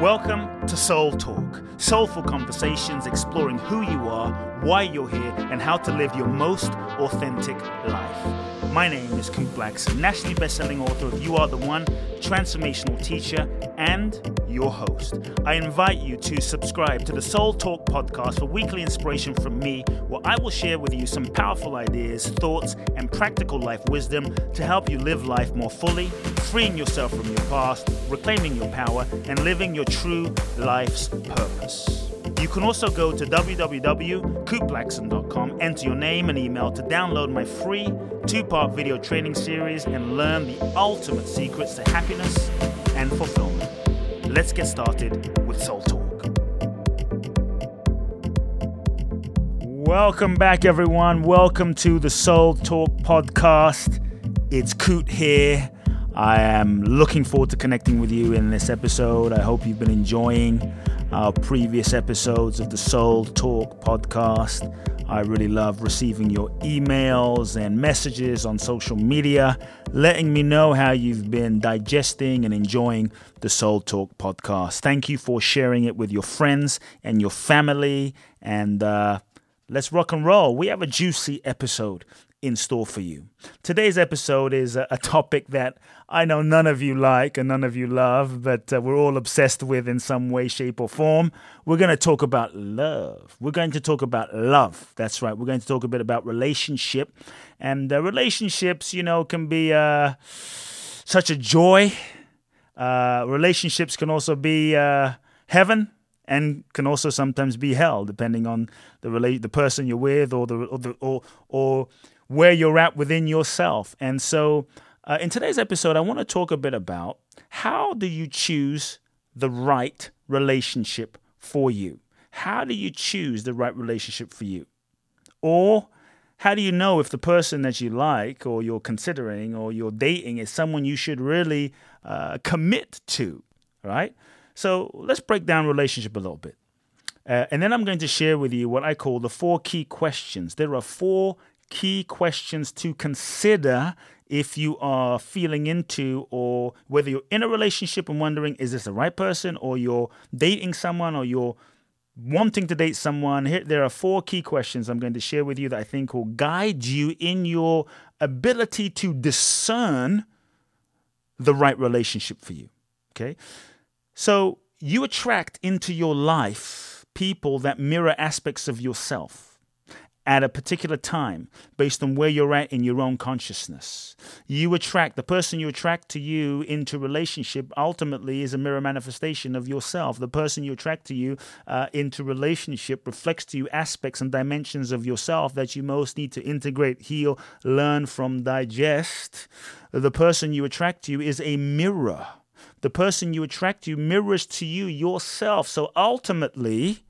Welcome to Soul Talk, soulful conversations exploring who you are, why you're here, and how to live your most authentic life. My name is Kute Blackson, nationally best-selling author of You Are the One, transformational teacher, and your host. I invite you to subscribe to the Soul Talk podcast for weekly inspiration from me, where I will share with you some powerful ideas, thoughts, and practical life wisdom to help you live life more fully, freeing yourself from your past, reclaiming your power, and living your true life's purpose. You can also go to www.kuteblackson.com, enter your name and email to download my free two part video training series and learn the ultimate secrets to happiness and fulfillment. Let's get started with Soul Talk. Welcome back, everyone. Welcome to the Soul Talk podcast. It's Kute here. I am looking forward to connecting with you in this episode. I hope you've been enjoying our previous episodes of the Soul Talk podcast. I really love receiving your emails and messages on social media, letting me know how you've been digesting and enjoying the Soul Talk podcast. Thank you for sharing it with your friends and your family. And uh, let's rock and roll. We have a juicy episode in store for you. Today's episode is a, topic that I know none of you like and none of you love, but uh, we're all obsessed with in some way, shape, or form. We're going to talk about love. We're going to talk about love. That's right. We're going to talk a bit about relationship. And uh, relationships, you know, can be uh, such a joy. Uh, relationships can also be uh, heaven and can also sometimes be hell, depending on the relate the person you're with or the or the, or, or where you're at within yourself. And so, uh, in today's episode, I want to talk a bit about how do you choose the right relationship for you? How do you choose the right relationship for you? Or how do you know if the person that you like or you're considering or you're dating is someone you should really uh, commit to, right? So let's break down relationship a little bit. Uh, and then I'm going to share with you what I call the four key questions. There are four key questions to consider if you are feeling into or whether you're in a relationship and wondering is this the right person? Or you're dating someone or you're wanting to date someone. Here there are four key questions i'm going to share with you that i think will guide you in your ability to discern the right relationship for you okay? So you attract into your life people that mirror aspects of yourself at a particular time based on where you're at in your own consciousness. You attract the person you attract to you into relationship ultimately is a mirror manifestation of yourself. The person you attract to you uh, into relationship reflects to you aspects and dimensions of yourself that you most need to integrate, heal, learn from, digest. The person you attract to you is a mirror. The person you attract to you mirrors to you yourself. So ultimately,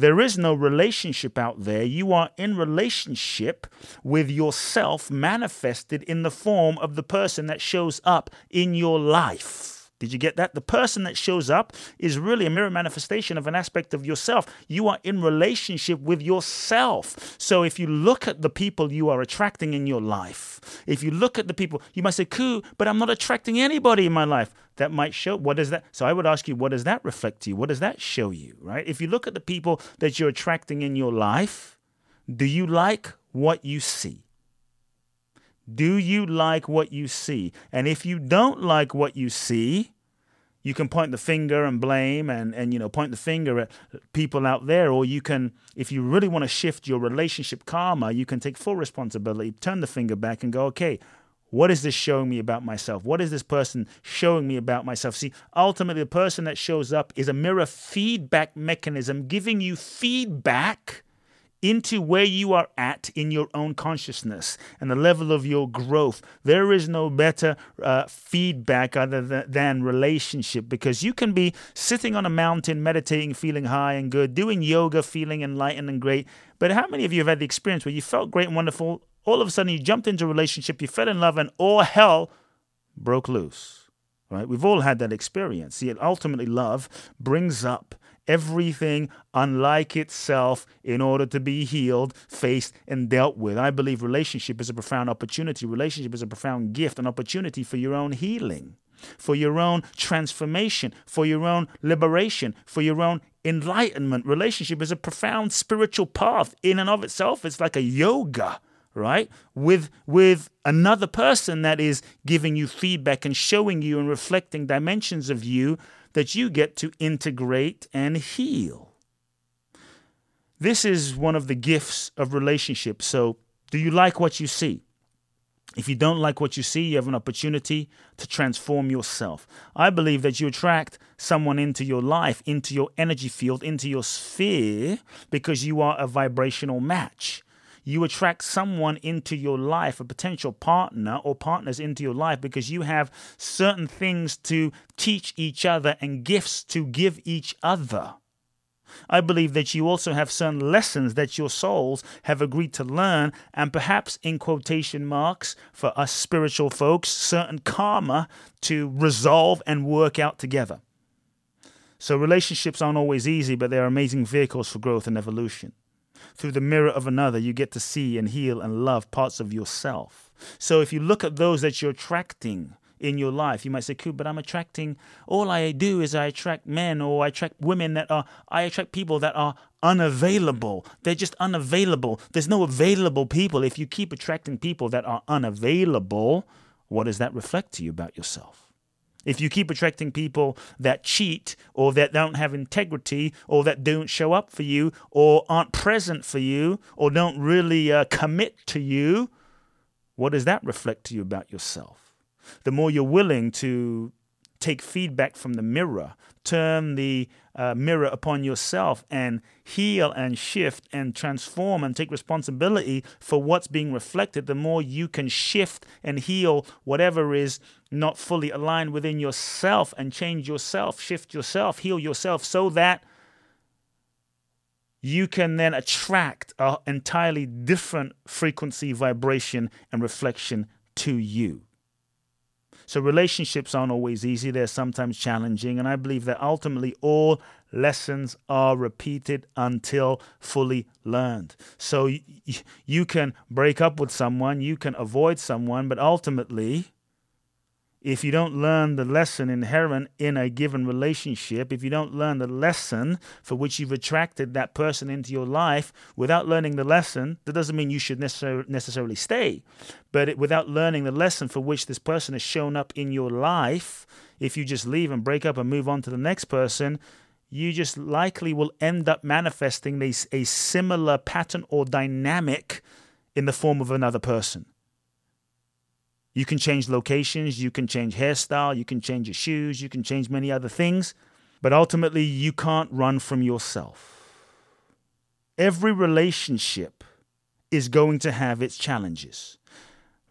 there is no relationship out there. You are in relationship with yourself manifested in the form of the person that shows up in your life. Did you get that? The person that shows up is really a mirror manifestation of an aspect of yourself. You are in relationship with yourself. So if you look at the people you are attracting in your life, if you look at the people, you might say, "Cool, but I'm not attracting anybody in my life." That might show. What does that? So I would ask you, what does that reflect to you? What does that show you? Right? If you look at the people that you're attracting in your life, do you like what you see? Do you like what you see? And if you don't like what you see, you can point the finger and blame and, and you know point the finger at people out there or you can if you really want to shift your relationship karma you can take full responsibility turn the finger back and go okay what is this showing me about myself what is this person showing me about myself see ultimately the person that shows up is a mirror feedback mechanism giving you feedback into where you are at in your own consciousness and the level of your growth. There is no better uh, feedback other than, relationship because you can be sitting on a mountain, meditating, feeling high and good, doing yoga, feeling enlightened and great. But how many of you have had the experience where you felt great and wonderful? All of a sudden, you jumped into a relationship, you fell in love, and all hell broke loose. Right? We've all had that experience. See, ultimately, love brings up everything unlike itself in order to be healed, faced, and dealt with. I believe relationship is a profound opportunity. Relationship is a profound gift, an opportunity for your own healing. for your own transformation, for your own liberation, for your own enlightenment. Relationship is a profound spiritual path in and of itself. It's like a yoga right with with another person that is giving you feedback and showing you and reflecting dimensions of you that you get to integrate and heal this is one of the gifts of relationships so do you like what you see if you don't like what you see, you have an opportunity to transform yourself. I believe that you attract someone into your life, into your energy field, into your sphere, because you are a vibrational match. You attract someone into your life, a potential partner or partners into your life, because you have certain things to teach each other and gifts to give each other. I believe that you also have certain lessons that your souls have agreed to learn, and perhaps in quotation marks for us spiritual folks, certain karma to resolve and work out together. So, relationships aren't always easy, but they're amazing vehicles for growth and evolution. Through the mirror of another, you get to see and heal and love parts of yourself. So, if you look at those that you're attracting, in your life. You might say, cool, but I'm attracting, all I do is I attract men or I attract women that are, I attract people that are unavailable. They're just unavailable. There's no available people. If you keep attracting people that are unavailable, what does that reflect to you about yourself? If you keep attracting people that cheat or that don't have integrity or that don't show up for you or aren't present for you or don't really uh, commit to you, what does that reflect to you about yourself? the more you're willing to take feedback from the mirror, turn the uh, mirror upon yourself and heal and shift and transform and take responsibility for what's being reflected, the more you can shift and heal whatever is not fully aligned within yourself and change yourself, shift yourself, heal yourself so that you can then attract an entirely different frequency, vibration, and reflection to you. So relationships aren't always easy, they're sometimes challenging, and I believe that ultimately all lessons are repeated until fully learned. So y- you can break up with someone, you can avoid someone, but ultimately if you don't learn the lesson inherent in a given relationship, if you don't learn the lesson for which you've attracted that person into your life, without learning the lesson, that doesn't mean you should necessar- necessarily stay. But it, without learning the lesson for which this person has shown up in your life, if you just leave and break up and move on to the next person, you just likely will end up manifesting a similar pattern or dynamic in the form of another person. You can change locations, you can change hairstyle, you can change your shoes, you can change many other things, but ultimately you can't run from yourself. Every relationship is going to have its challenges.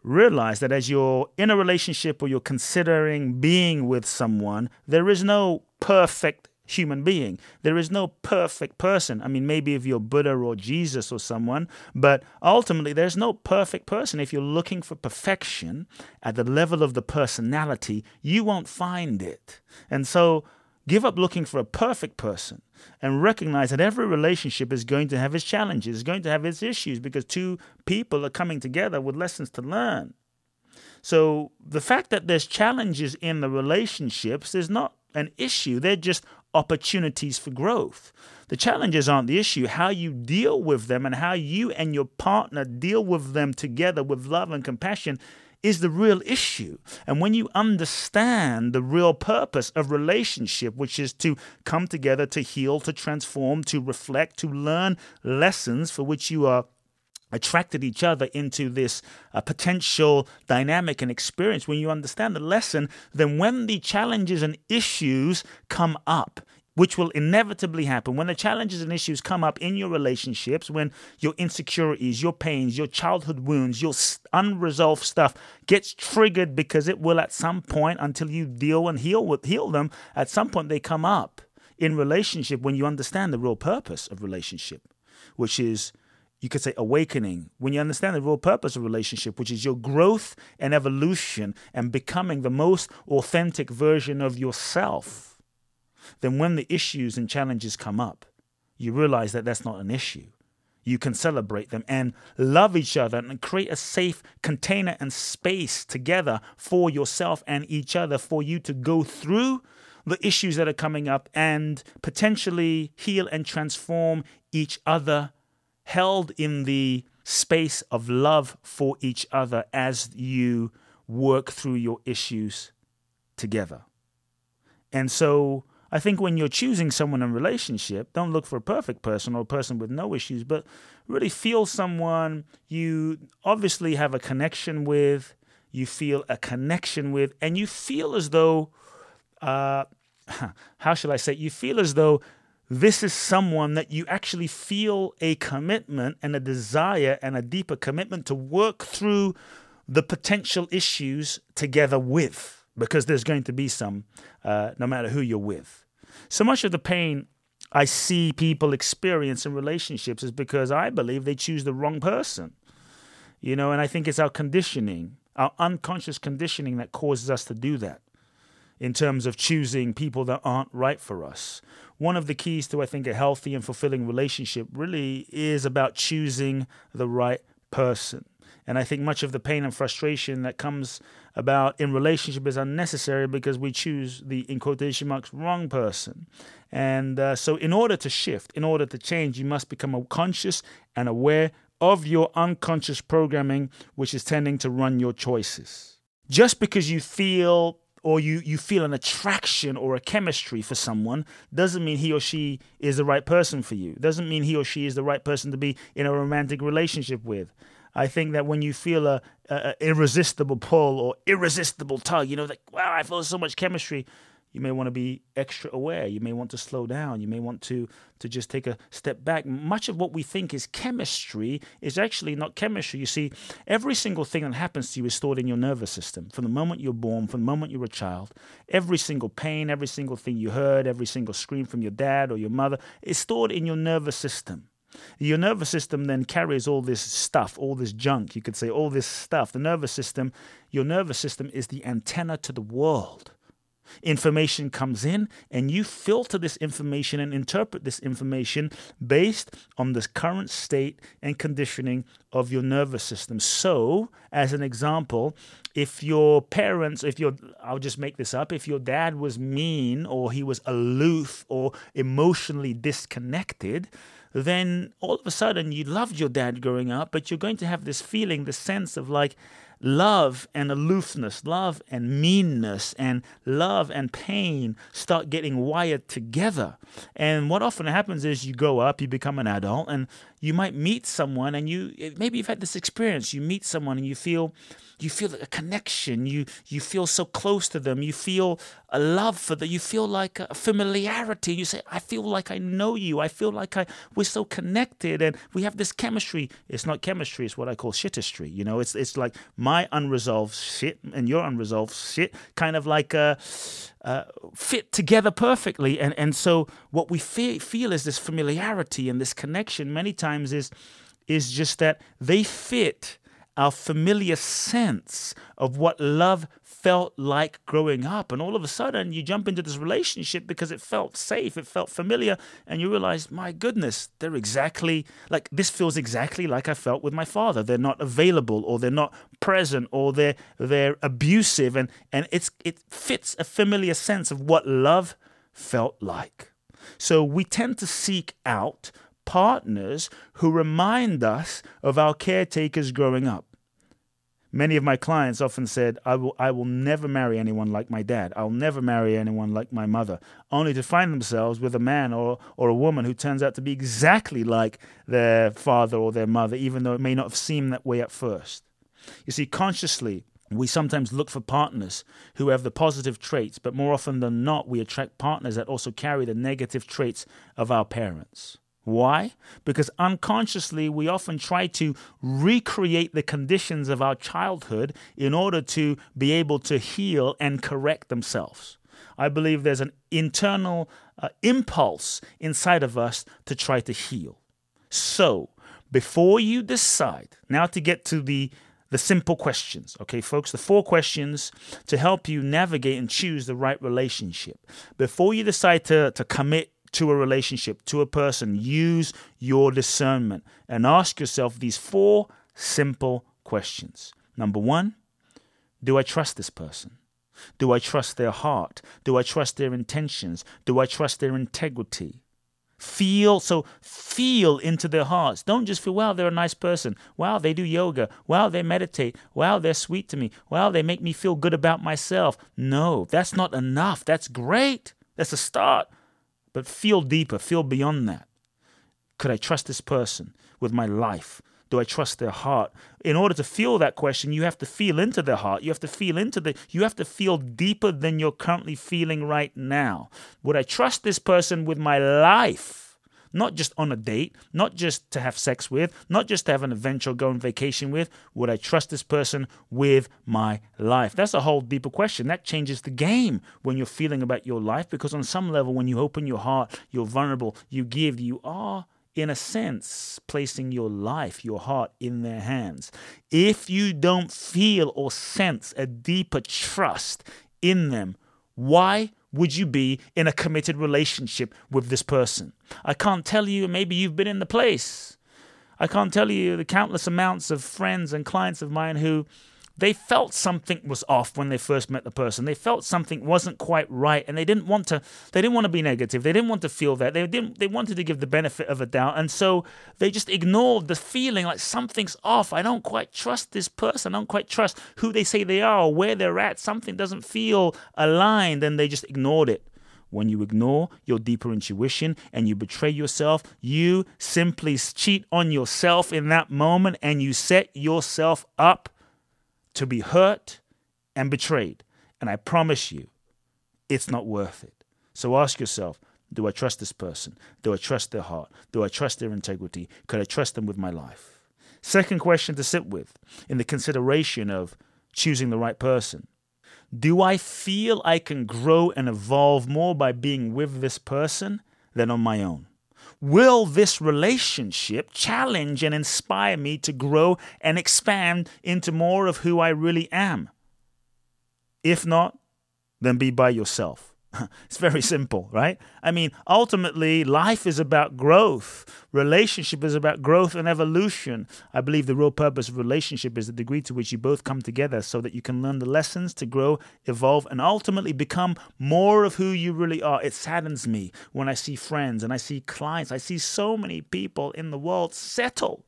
Realize that as you're in a relationship or you're considering being with someone, there is no perfect human being. There is no perfect person. I mean, maybe if you're Buddha or Jesus or someone, but ultimately, there's no perfect person. If you're looking for perfection at the level of the personality, you won't find it. And so, give up looking for a perfect person and recognize that every relationship is going to have its challenges, is going to have its issues because two people are coming together with lessons to learn. So the fact that there's challenges in the relationships is not an issue. They're just opportunities for growth. The challenges aren't the issue. How you deal with them and how you and your partner deal with them together with love and compassion is the real issue. And when you understand the real purpose of relationship, which is to come together to heal, to transform, to reflect, to learn lessons for which you are attracted each other into this uh, potential dynamic and experience when you understand the lesson then when the challenges and issues come up which will inevitably happen when the challenges and issues come up in your relationships when your insecurities your pains your childhood wounds your unresolved stuff gets triggered because it will at some point until you deal and heal with heal them at some point they come up in relationship when you understand the real purpose of relationship which is you could say awakening when you understand the real purpose of relationship which is your growth and evolution and becoming the most authentic version of yourself then when the issues and challenges come up you realize that that's not an issue. You can celebrate them and love each other and create a safe container and space together for yourself and each other for you to go through the issues that are coming up and potentially heal and transform each other, held in the space of love for each other as you work through your issues together. And so I think when you're choosing someone in relationship, don't look for a perfect person or a person with no issues, but really feel someone you obviously have a connection with, you feel a connection with, and you feel as though, uh, how shall I say, you feel as though this is someone that you actually feel a commitment and a desire and a deeper commitment to work through the potential issues together with, because there's going to be some, uh, no matter who you're with. So much of the pain I see people experience in relationships is because I believe they choose the wrong person. You know, and I think it's our conditioning, our unconscious conditioning that causes us to do that in terms of choosing people that aren't right for us. One of the keys to, I think, a healthy and fulfilling relationship really is about choosing the right person. And I think much of the pain and frustration that comes about in relationship is unnecessary because we choose the, in quotation marks, wrong person. And uh, so, in order to shift, in order to change, you must become conscious and aware of your unconscious programming, which is tending to run your choices. Just because you feel or you, you feel an attraction or a chemistry for someone doesn't mean he or she is the right person for you. Doesn't mean he or she is the right person to be in a romantic relationship with. I think that when you feel a, a, irresistible pull or irresistible tug, you know, like wow, I feel so much chemistry you may want to be extra aware. You may want to slow down. You may want to to just take a step back. Much of what we think is chemistry is actually not chemistry. You see every single thing that happens to you is stored in your nervous system. From the moment you're born from the moment you're a child every single pain every single thing you heard every single scream from your dad or your mother is stored in your nervous system. Your nervous system then carries all this stuff, all this junk, you could say, all this stuff. The nervous system, your nervous system is the antenna to the world information comes in and you filter this information and interpret this information based on the current state and conditioning of your nervous system. So, as an example, if your parents, if your, I'll just make this up, if your dad was mean or he was aloof or emotionally disconnected, then all of a sudden you loved your dad growing up, but you're going to have this feeling, the sense of like, love and aloofness, love and meanness, and love and pain start getting wired together. And what often happens is you grow up, you become an adult, and you might meet someone, and you maybe you've had this experience. You meet someone, and you feel you feel a connection. You you feel so close to them. You feel a love for them. You feel like a familiarity. You say, "I feel like I know you. I feel like I we're so connected, and we have this chemistry." It's not chemistry. It's what I call shittistry. You know, it's it's like my unresolved shit and your unresolved shit, kind of like uh, uh, fit together perfectly. And and so what we feel feel is this familiarity and this connection. Many times is is just that they fit our familiar sense of what love felt like growing up. And all of a sudden, you jump into this relationship because it felt safe, it felt familiar, and you realize, my goodness, they're exactly like this feels exactly like I felt with my father. They're not available, or they're not present, or they're they're abusive, and and it's it fits a familiar sense of what love felt like. So we tend to seek out partners who remind us of our caretakers growing up. Many of my clients often said, I will, I will never marry anyone like my dad. I'll never marry anyone like my mother, only to find themselves with a man or, or a woman who turns out to be exactly like their father or their mother, even though it may not have seemed that way at first. You see, consciously, we sometimes look for partners who have the positive traits, but more often than not, we attract partners that also carry the negative traits of our parents. Why? Because unconsciously, we often try to recreate the conditions of our childhood in order to be able to heal and correct themselves. I believe there's an internal uh, impulse inside of us to try to heal. So, before you decide, now to get to the the simple questions. Okay, folks, the four questions to help you navigate and choose the right relationship. Before you decide to, to commit to a relationship, to a person, use your discernment and ask yourself these four simple questions. Number one, do I trust this person? Do I trust their heart? Do I trust their intentions? Do I trust their integrity? Feel, so feel into their hearts. Don't just feel, wow, they're a nice person. Wow, they do yoga. Wow, they meditate. Wow, they're sweet to me. Wow, they make me feel good about myself. No, that's not enough. That's great. That's a start. But feel deeper, feel beyond that. Could I trust this person with my life? Do I trust their heart? In order to feel that question, you have to feel into their heart. You have to feel into the, you have to feel deeper than you're currently feeling right now. Would I trust this person with my life? Not just on a date, not just to have sex with, not just to have an adventure go on vacation with. Would I trust this person with my life? That's a whole deeper question. That changes the game when you're feeling about your life because, on some level, when you open your heart, you're vulnerable, you give, you are in a sense, placing your life, your heart in their hands. If you don't feel or sense a deeper trust in them, why would you be in a committed relationship with this person? I can't tell you, maybe you've been in the place. I can't tell you the countless amounts of friends and clients of mine who they felt something was off when they first met the person. They felt something wasn't quite right, and they didn't want to. They didn't want to be negative. They didn't want to feel that. They didn't. They wanted to give the benefit of a doubt, and so they just ignored the feeling like something's off. I don't quite trust this person. I don't quite trust who they say they are or where they're at. Something doesn't feel aligned, and they just ignored it. When you ignore your deeper intuition and you betray yourself, you simply cheat on yourself in that moment and you set yourself up to be hurt and betrayed. And I promise you, it's not worth it. So ask yourself do I trust this person? Do I trust their heart? Do I trust their integrity? Could I trust them with my life? Second question to sit with in the consideration of choosing the right person. Do I feel I can grow and evolve more by being with this person than on my own? Will this relationship challenge and inspire me to grow and expand into more of who I really am? If not, then be by yourself. it's very simple, right? I mean, ultimately, life is about growth. Relationship is about growth and evolution. I believe the real purpose of relationship is the degree to which you both come together so that you can learn the lessons to grow, evolve, and ultimately become more of who you really are. It saddens me when I see friends and I see clients. I see so many people in the world settle.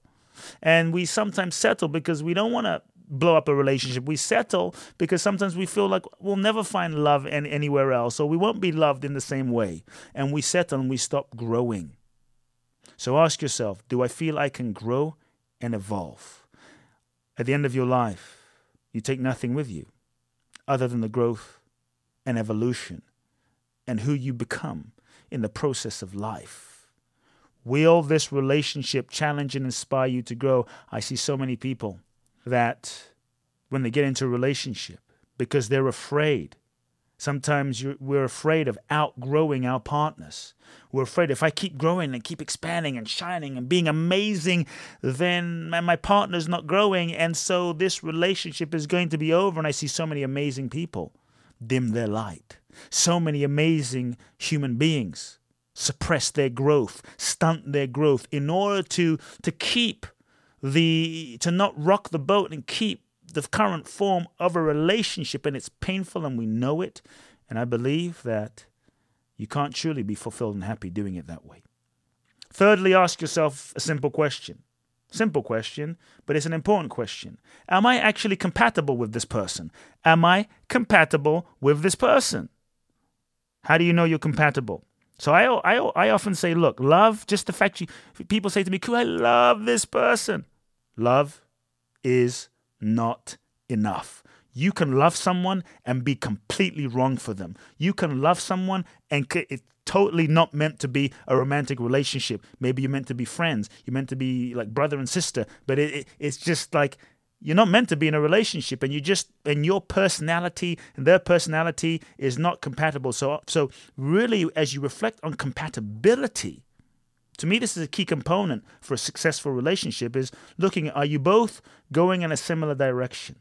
And we sometimes settle because we don't want to blow up a relationship. We settle because sometimes we feel like we'll never find love any, anywhere else, so we won't be loved in the same way. And we settle and we stop growing. So ask yourself do I feel I can grow and evolve? At the end of your life, you take nothing with you other than the growth and evolution and who you become in the process of life. Will this relationship challenge and inspire you to grow? I see so many people that when they get into a relationship because they're afraid. Sometimes we're afraid of outgrowing our partners. We're afraid if I keep growing and keep expanding and shining and being amazing, then my partner's not growing. And so this relationship is going to be over. And I see so many amazing people dim their light. So many amazing human beings suppress their growth, stunt their growth in order to, to keep the to not rock the boat and keep the current form of a relationship and it's painful and we know it. And i believe that you can't truly be fulfilled and happy doing it that way. Thirdly ask yourself a simple question. Simple question but it's an important question. Am i actually compatible with this person? Am i compatible with this person? How do you know you're compatible? So I, I, I often say, look, love, just the fact you, people say to me, I love this person. Love is not enough. You can love someone and be completely wrong for them. You can love someone and it's totally not meant to be a romantic relationship. Maybe you're meant to be friends. You're meant to be like brother and sister. But it, it, it's just like you're not meant to be in a relationship and you just and your personality and their personality is not compatible so so really as you reflect on compatibility to me, this is a key component for a successful relationship is looking at are you both going in a similar direction?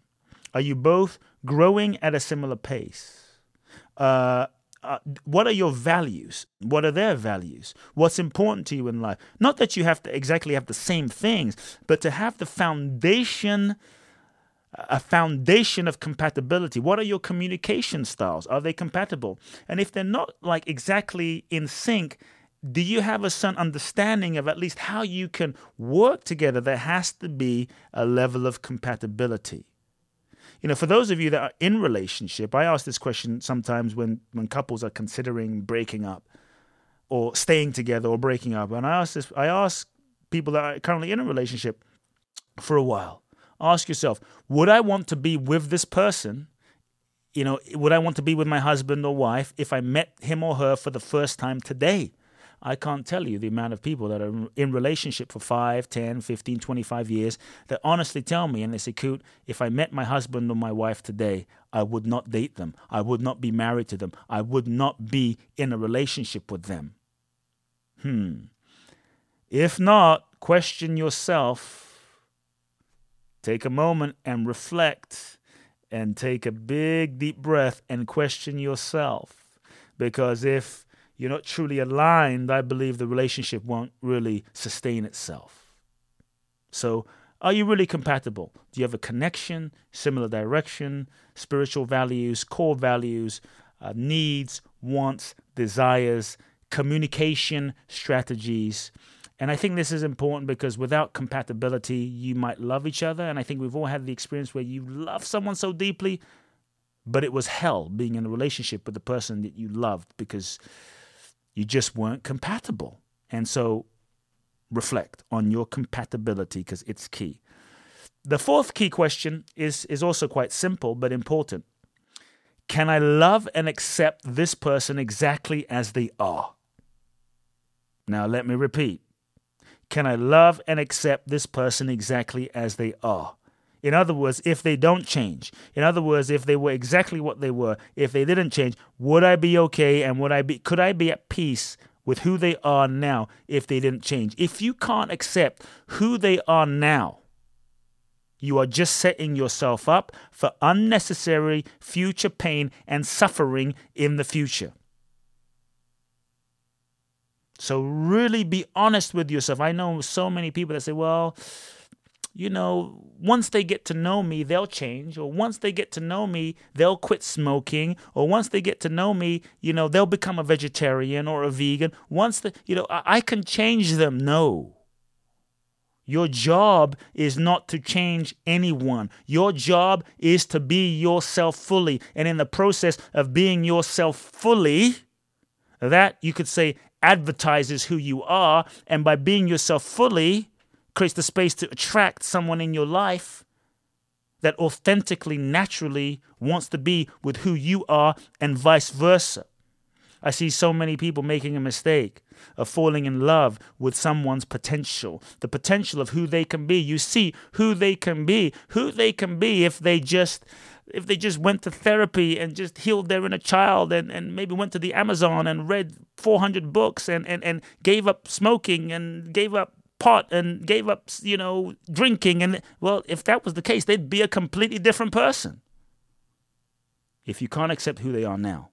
Are you both growing at a similar pace? Uh, uh, what are your values? What are their values? What's important to you in life? Not that you have to exactly have the same things, but to have the foundation a foundation of compatibility. What are your communication styles? Are they compatible? And if they're not like exactly in sync, do you have a certain understanding of at least how you can work together? There has to be a level of compatibility. You know, for those of you that are in relationship, I ask this question sometimes when, when couples are considering breaking up or staying together or breaking up. And I ask this I ask people that are currently in a relationship for a while ask yourself would I want to be with this person? You know, would I want to be with my husband or wife if I met him or her for the first time today? I can't tell you the amount of people that are in relationship for 5, 10, 15, 25 years that honestly tell me and they say, Kute, if I met my husband or my wife today, I would not date them. I would not be married to them. I would not be in a relationship with them. Hmm. If not, question yourself Take a moment and reflect and take a big deep breath and question yourself. Because if you're not truly aligned, I believe the relationship won't really sustain itself. So, are you really compatible? Do you have a connection, similar direction, spiritual values, core values, uh, needs, wants, desires, communication strategies? And I think this is important because without compatibility, you might love each other. And I think we've all had the experience where you love someone so deeply, but it was hell being in a relationship with the person that you loved because you just weren't compatible. And so reflect on your compatibility because it's key. The fourth key question is, is also quite simple but important. Can I love and accept this person exactly as they are? Now, let me repeat can I love and accept this person exactly as they are? In other words, if they don't change. In other words, if they were exactly what they were, if they didn't change, would I be okay and would I be could I be at peace with who they are now if they didn't change? If you can't accept who they are now, you are just setting yourself up for unnecessary future pain and suffering in the future. So really be honest with yourself. I know so many people that say, well, you know, once they get to know me, they'll change, or once they get to know me, they'll quit smoking, or once they get to know me, you know, they'll become a vegetarian or a vegan. Once the, you know, I, I can change them. No. Your job is not to change anyone. Your job is to be yourself fully. And in the process of being yourself fully, that you could say advertises who you are, and by being yourself fully, creates the space to attract someone in your life that authentically, naturally wants to be with who you are, and vice versa. I see so many people making a mistake of falling in love with someone's potential, the potential of who they can be. You see who they can be, who they can be if they just if they just went to therapy and just healed their inner child and, and maybe went to the Amazon and read 400 books and, and, and gave up smoking and gave up pot and gave up, you know, drinking. And well, if that was the case, they'd be a completely different person. If you can't accept who they are now,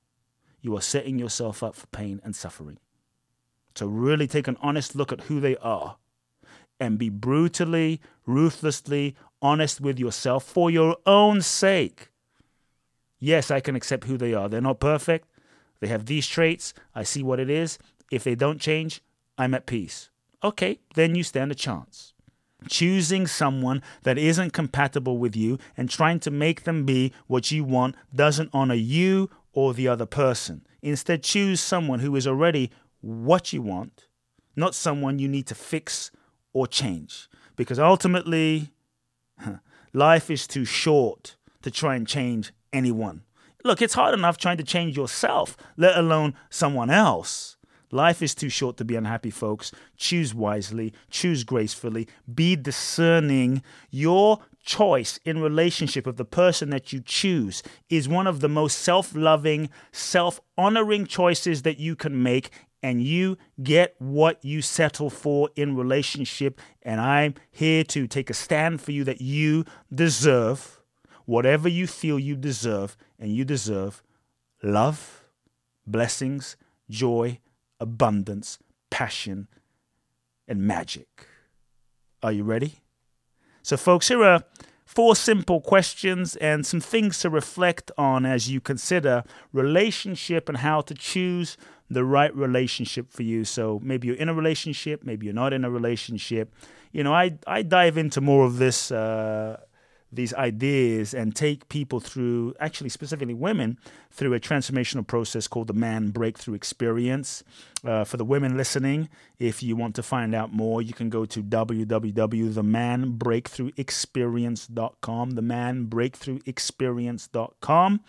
you are setting yourself up for pain and suffering. So really take an honest look at who they are and be brutally, ruthlessly honest with yourself for your own sake. Yes, I can accept who they are. They're not perfect. They have these traits. I see what it is. If they don't change, I'm at peace. Okay, then you stand a chance. Choosing someone that isn't compatible with you and trying to make them be what you want doesn't honor you or the other person. Instead, choose someone who is already what you want, not someone you need to fix or change. Because ultimately, life is too short to try and change anyone. Look, it's hard enough trying to change yourself, let alone someone else. Life is too short to be unhappy, folks. Choose wisely, choose gracefully, be discerning. Your choice in relationship with the person that you choose is one of the most self loving, self honoring choices that you can make and you get what you settle for in relationship and I'm here to take a stand for you that you deserve whatever you feel you deserve and you deserve love, blessings, joy, abundance, passion, and magic. Are you ready? So, folks, here are four simple questions and some things to reflect on as you consider relationship and how to choose the right relationship for you. So maybe you're in a relationship, maybe you're not in a relationship. You know, I I dive into more of this uh, these ideas and take people through, actually, specifically women, through a transformational process called the Man Breakthrough Experience. Uh, for the women listening, if you want to find out more, you can go to www.themanbreakthroughexperience.com, themanbreakthroughexperience.com,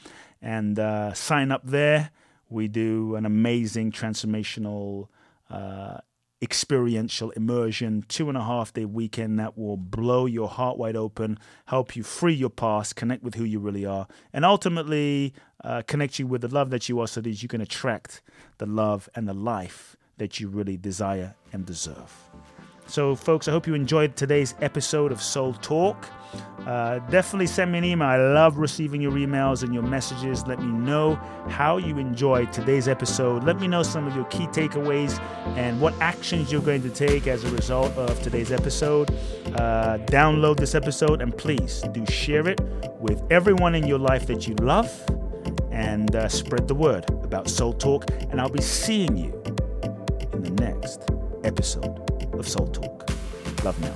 and uh, sign up there. We do an amazing transformational uh, experiential immersion, two and a half day weekend that will blow your heart wide open, help you free your past, connect with who you really are, and ultimately uh, connect you with the love that you are so that you can attract the love and the life that you really desire and deserve. So, folks, I hope you enjoyed today's episode of Soul Talk. Uh, definitely send me an email. I love receiving your emails and your messages. Let me know how you enjoyed today's episode. Let me know some of your key takeaways and what actions you're going to take as a result of today's episode. Uh, download this episode and please do share it with everyone in your life that you love and uh, spread the word about Soul Talk. And I'll be seeing you in the next episode of Soul Talk. Love now.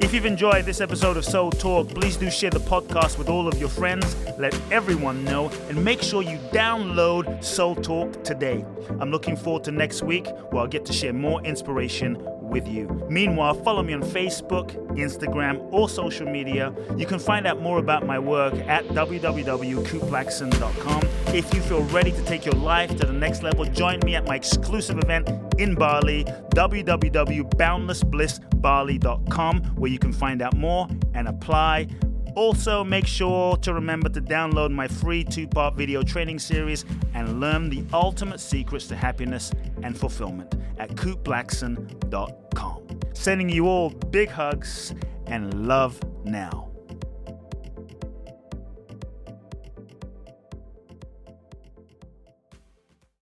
If you've enjoyed this episode of Soul Talk, please do share the podcast with all of your friends. Let everyone know and make sure you download Soul Talk today. I'm looking forward to next week where I'll get to share more inspiration with you. Meanwhile, follow me on Facebook, Instagram, or social media. You can find out more about my work at www.kuteblackson.com. If you feel ready to take your life to the next level, join me at my exclusive event in Bali, www.boundlessblissbali.com, where you can find out more and apply. Also, make sure to remember to download my free two part video training series and learn the ultimate secrets to happiness and fulfillment at kuteblackson.com. Sending you all big hugs and love now.